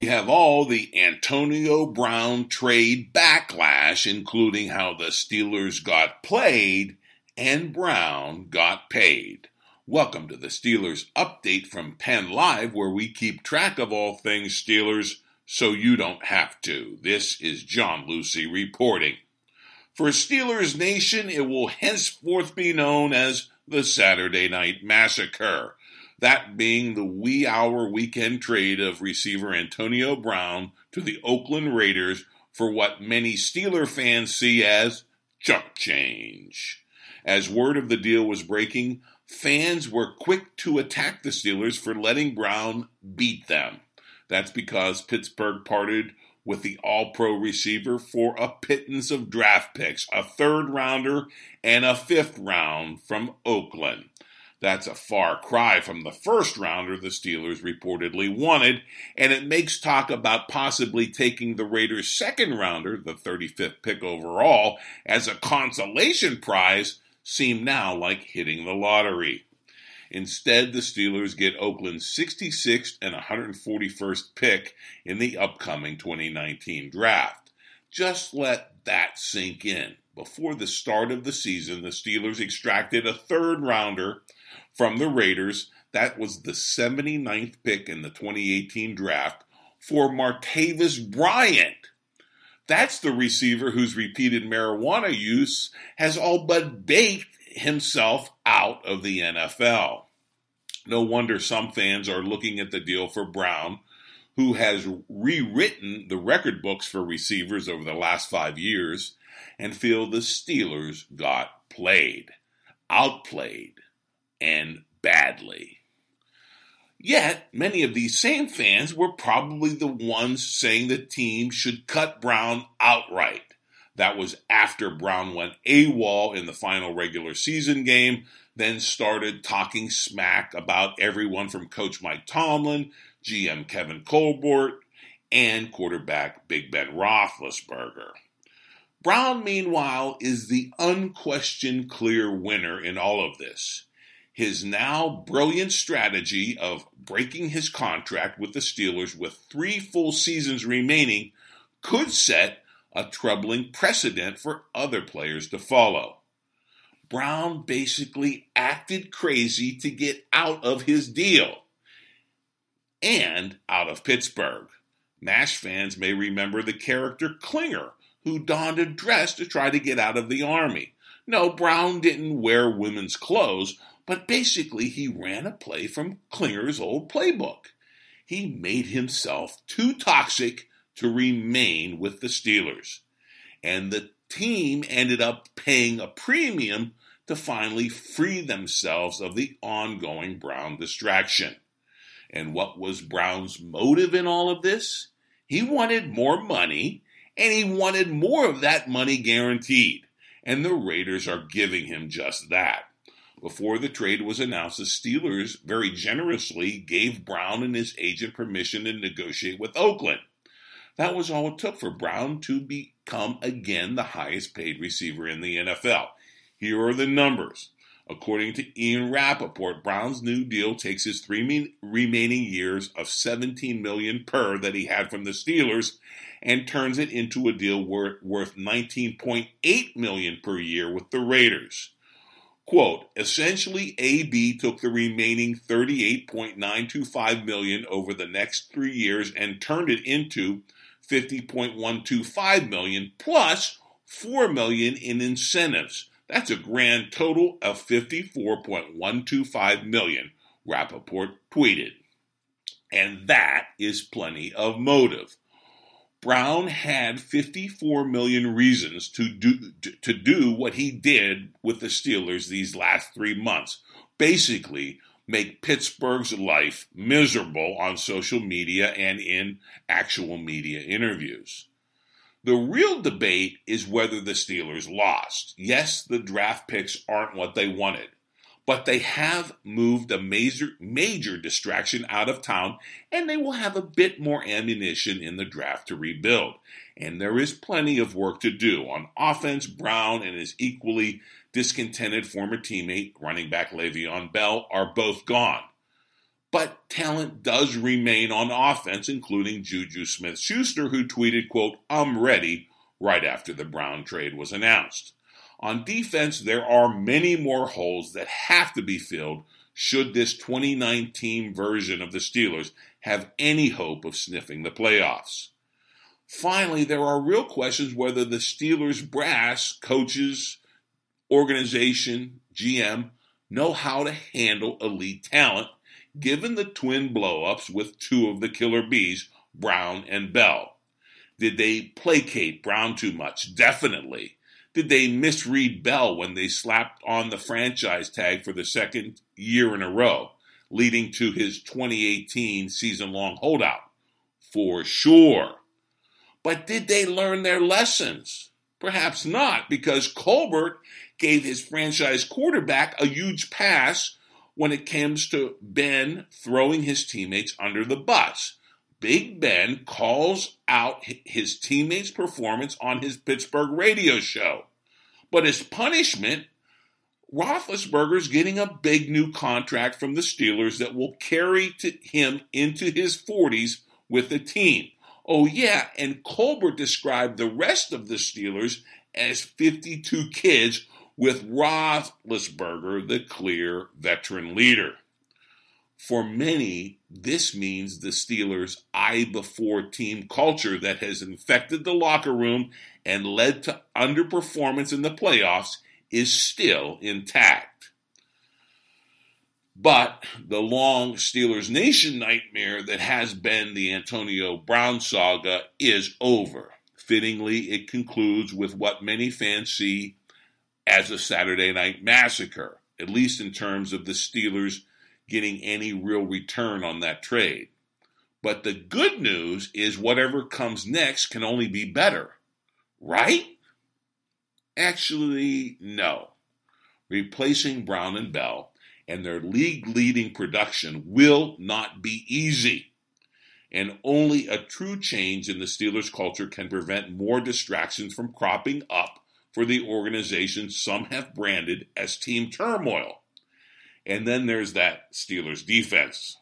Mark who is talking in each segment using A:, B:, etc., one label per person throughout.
A: We have all the Antonio Brown trade backlash, including how the Steelers got played and Brown got paid. Welcome to the Steelers update from Penn Live, where we keep track of all things Steelers so you don't have to. This is John Lucy reporting. For Steelers Nation, it will henceforth be known as the Saturday Night Massacre that being the wee hour weekend trade of receiver Antonio Brown to the Oakland Raiders for what many Steeler fans see as chuck change. As word of the deal was breaking, fans were quick to attack the Steelers for letting Brown beat them. That's because Pittsburgh parted with the all pro receiver for a pittance of draft picks, a third rounder, and a fifth round from Oakland. That's a far cry from the first rounder the Steelers reportedly wanted, and it makes talk about possibly taking the Raiders' second rounder, the 35th pick overall, as a consolation prize seem now like hitting the lottery. Instead, the Steelers get Oakland's 66th and 141st pick in the upcoming 2019 draft. Just let that sink in. Before the start of the season, the Steelers extracted a third rounder from the Raiders. That was the 79th pick in the 2018 draft for Martavis Bryant. That's the receiver whose repeated marijuana use has all but baked himself out of the NFL. No wonder some fans are looking at the deal for Brown, who has rewritten the record books for receivers over the last five years, and feel the Steelers got played, outplayed, and badly. Yet, many of these same fans were probably the ones saying the team should cut Brown outright. That was after Brown went AWOL in the final regular season game, then started talking smack about everyone from Coach Mike Tomlin, GM Kevin Colbert, and quarterback Big Ben Roethlisberger. Brown, meanwhile, is the unquestioned clear winner in all of this his now brilliant strategy of breaking his contract with the Steelers with three full seasons remaining could set a troubling precedent for other players to follow. Brown basically acted crazy to get out of his deal and out of Pittsburgh. MASH fans may remember the character Klinger, who donned a dress to try to get out of the Army. No, Brown didn't wear women's clothes, but basically, he ran a play from Klinger's old playbook. He made himself too toxic to remain with the Steelers. And the team ended up paying a premium to finally free themselves of the ongoing Brown distraction. And what was Brown's motive in all of this? He wanted more money, and he wanted more of that money guaranteed. And the Raiders are giving him just that. Before the trade was announced, the Steelers very generously gave Brown and his agent permission to negotiate with Oakland. That was all it took for Brown to become again the highest paid receiver in the NFL. Here are the numbers. According to Ian Rapoport, Brown's new deal takes his three remaining years of 17 million per that he had from the Steelers and turns it into a deal worth 19.8 million per year with the Raiders. Quote, essentially AB took the remaining 38.925 million over the next 3 years and turned it into 50.125 million plus 4 million in incentives. That's a grand total of 54.125 million, Rapoport tweeted. And that is plenty of motive. Brown had 54 million reasons to do to do what he did with the Steelers these last 3 months. Basically, make Pittsburgh's life miserable on social media and in actual media interviews. The real debate is whether the Steelers lost. Yes, the draft picks aren't what they wanted, but they have moved a major, major distraction out of town and they will have a bit more ammunition in the draft to rebuild. And there is plenty of work to do. On offense, Brown and his equally discontented former teammate, running back Le'Veon Bell, are both gone. But talent does remain on offense, including Juju Smith Schuster, who tweeted, quote, I'm ready right after the Brown trade was announced. On defense, there are many more holes that have to be filled should this 2019 version of the Steelers have any hope of sniffing the playoffs. Finally, there are real questions whether the Steelers brass, coaches, organization, GM know how to handle elite talent given the twin blowups with two of the killer bees, Brown and Bell? Did they placate Brown too much? Definitely. Did they misread Bell when they slapped on the franchise tag for the second year in a row, leading to his 2018 season long holdout? For sure. But did they learn their lessons? Perhaps not, because Colbert gave his franchise quarterback a huge pass when it comes to Ben throwing his teammates under the bus. Big Ben calls out his teammates' performance on his Pittsburgh radio show. But as punishment, Roethlisberger's getting a big new contract from the Steelers that will carry him into his 40s with the team. Oh, yeah, and Colbert described the rest of the Steelers as 52 kids with Roethlisberger the clear veteran leader. For many, this means the Steelers' I before team culture that has infected the locker room and led to underperformance in the playoffs is still intact. But the long Steelers Nation nightmare that has been the Antonio Brown saga is over. Fittingly, it concludes with what many fans see as a Saturday night massacre, at least in terms of the Steelers getting any real return on that trade. But the good news is whatever comes next can only be better, right? Actually, no. Replacing Brown and Bell and their league leading production will not be easy. And only a true change in the Steelers' culture can prevent more distractions from cropping up for the organization some have branded as team turmoil. And then there's that Steelers defense.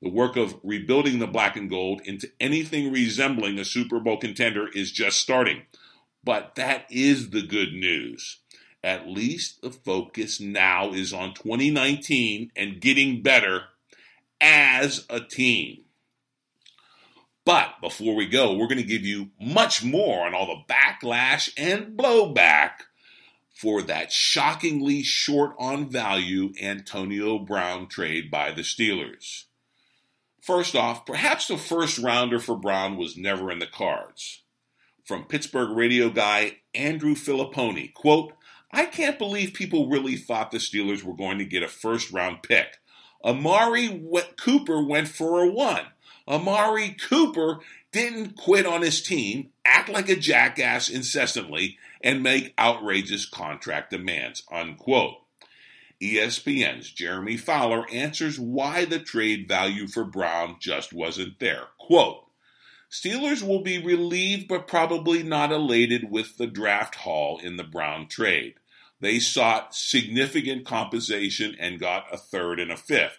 A: The work of rebuilding the black and gold into anything resembling a Super Bowl contender is just starting. But that is the good news. At least the focus now is on 2019 and getting better as a team. But before we go, we're going to give you much more on all the backlash and blowback for that shockingly short on value Antonio Brown trade by the Steelers. First off, perhaps the first rounder for Brown was never in the cards. From Pittsburgh radio guy Andrew Fillipponi, quote, I can't believe people really thought the Steelers were going to get a first round pick. Amari Cooper went for a one. Amari Cooper didn't quit on his team, act like a jackass incessantly, and make outrageous contract demands. Unquote. ESPN's Jeremy Fowler answers why the trade value for Brown just wasn't there. Quote, Steelers will be relieved but probably not elated with the draft haul in the Brown trade. They sought significant compensation and got a third and a fifth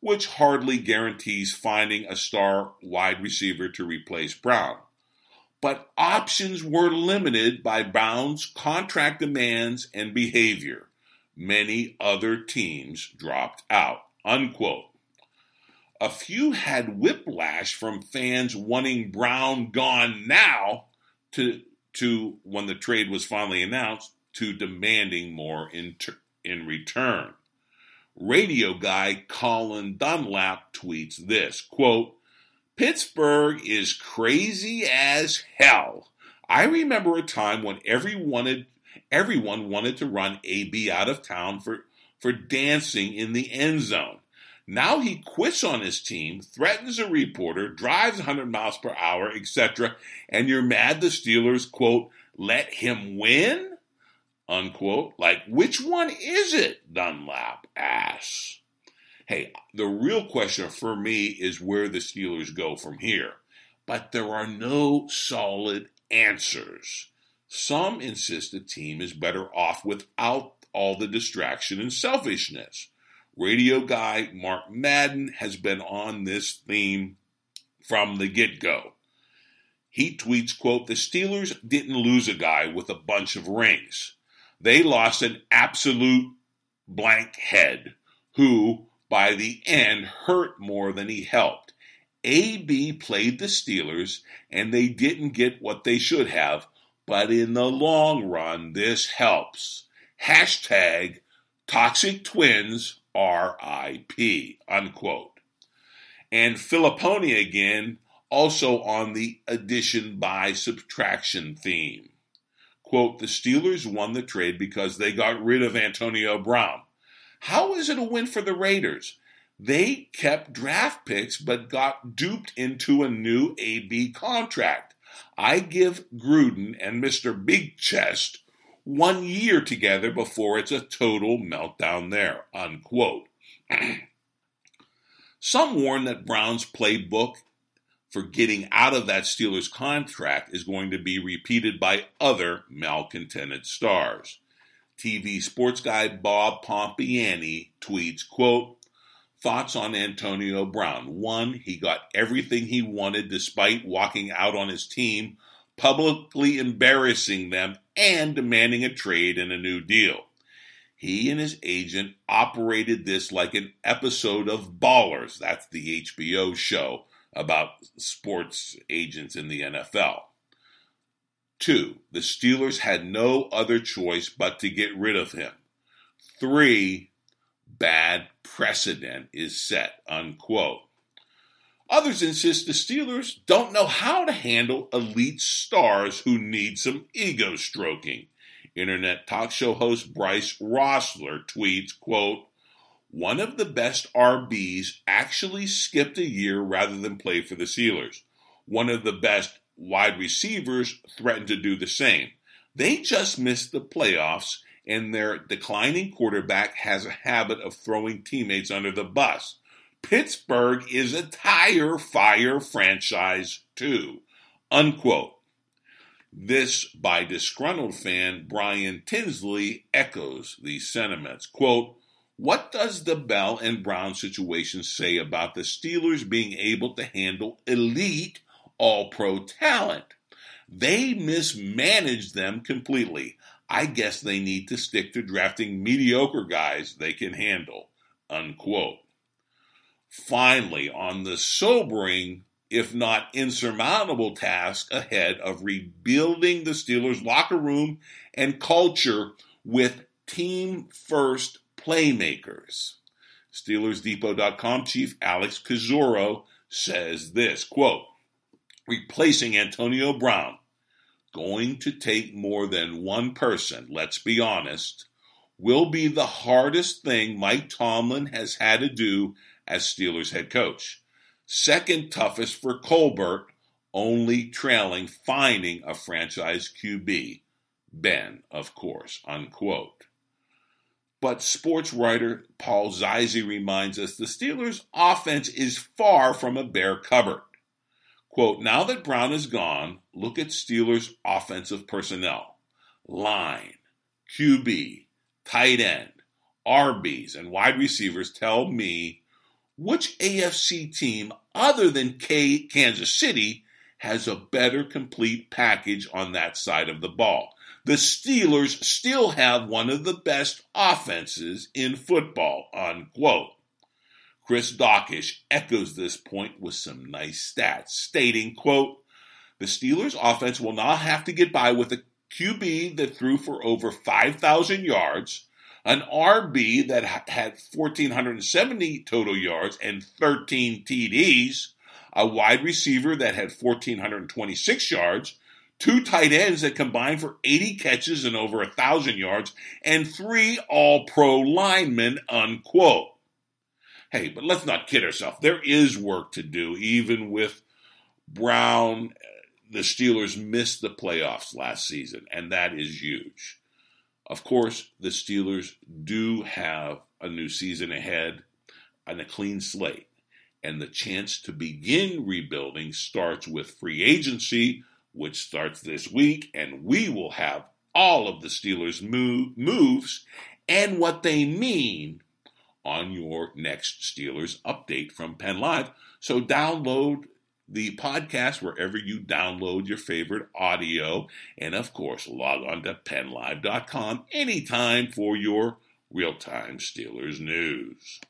A: which hardly guarantees finding a star wide receiver to replace Brown. But options were limited by Brown's contract demands and behavior. Many other teams dropped out. Unquote. A few had whiplash from fans wanting Brown gone now to, to when the trade was finally announced to demanding more in, ter- in return radio guy Colin Dunlap tweets this quote, Pittsburgh is crazy as hell. I remember a time when every wanted, everyone wanted to run AB out of town for, for dancing in the end zone. Now he quits on his team, threatens a reporter, drives 100 miles per hour, etc., and you're mad the Steelers, quote, let him win? Unquote. Like, which one is it? Dunlap asks. Hey, the real question for me is where the Steelers go from here. But there are no solid answers. Some insist the team is better off without all the distraction and selfishness. Radio guy Mark Madden has been on this theme from the get go. He tweets, quote, the Steelers didn't lose a guy with a bunch of rings. They lost an absolute blank head who, by the end, hurt more than he helped. AB played the Steelers and they didn't get what they should have, but in the long run, this helps. Hashtag toxic twins RIP, unquote. And Fillipponi again, also on the addition by subtraction theme. Quote, the Steelers won the trade because they got rid of Antonio Brown. How is it a win for the Raiders? They kept draft picks but got duped into a new AB contract. I give Gruden and Mr. Big Chest one year together before it's a total meltdown there. Unquote. Some warn that Brown's playbook for getting out of that Steelers contract is going to be repeated by other malcontented stars. TV sports guy Bob Pompeani tweets, quote, Thoughts on Antonio Brown. One, he got everything he wanted despite walking out on his team, publicly embarrassing them, and demanding a trade and a new deal. He and his agent operated this like an episode of Ballers. That's the HBO show about sports agents in the NFL. Two, the Steelers had no other choice but to get rid of him. Three, bad precedent is set, unquote. Others insist the Steelers don't know how to handle elite stars who need some ego stroking. Internet talk show host Bryce Rossler tweets, quote, one of the best RBs actually skipped a year rather than play for the Steelers. One of the best wide receivers threatened to do the same. They just missed the playoffs, and their declining quarterback has a habit of throwing teammates under the bus. Pittsburgh is a tire fire franchise, too. Unquote. This by disgruntled fan Brian Tinsley echoes these sentiments. Quote, what does the Bell and Brown situation say about the Steelers being able to handle elite all pro talent? They mismanaged them completely. I guess they need to stick to drafting mediocre guys they can handle. Unquote. Finally, on the sobering, if not insurmountable task ahead of rebuilding the Steelers' locker room and culture with team first playmakers. SteelersDepot.com chief Alex Kozora says this quote, replacing Antonio Brown, going to take more than one person, let's be honest, will be the hardest thing Mike Tomlin has had to do as Steelers head coach. Second toughest for Colbert, only trailing finding a franchise QB. Ben, of course, unquote. But sports writer Paul Zeise reminds us the Steelers' offense is far from a bare cupboard. Quote, now that Brown is gone, look at Steelers' offensive personnel. Line, QB, tight end, RBs, and wide receivers tell me which AFC team other than K- Kansas City has a better complete package on that side of the ball the Steelers still have one of the best offenses in football, unquote. Chris Daukish echoes this point with some nice stats, stating, quote, the Steelers offense will not have to get by with a QB that threw for over 5,000 yards, an RB that had 1,470 total yards and 13 TDs, a wide receiver that had 1,426 yards, two tight ends that combined for 80 catches and over a 1,000 yards, and three all pro linemen, unquote. Hey, but let's not kid ourselves. There is work to do, even with Brown. Uh, the Steelers missed the playoffs last season, and that is huge. Of course, the Steelers do have a new season ahead and a clean slate. And the chance to begin rebuilding starts with free agency, which starts this week, and we will have all of the Steelers' move, moves and what they mean on your next Steelers update from Penn Live. So download the podcast wherever you download your favorite audio. And of course, log on to pennlive.com anytime for your real time Steelers news.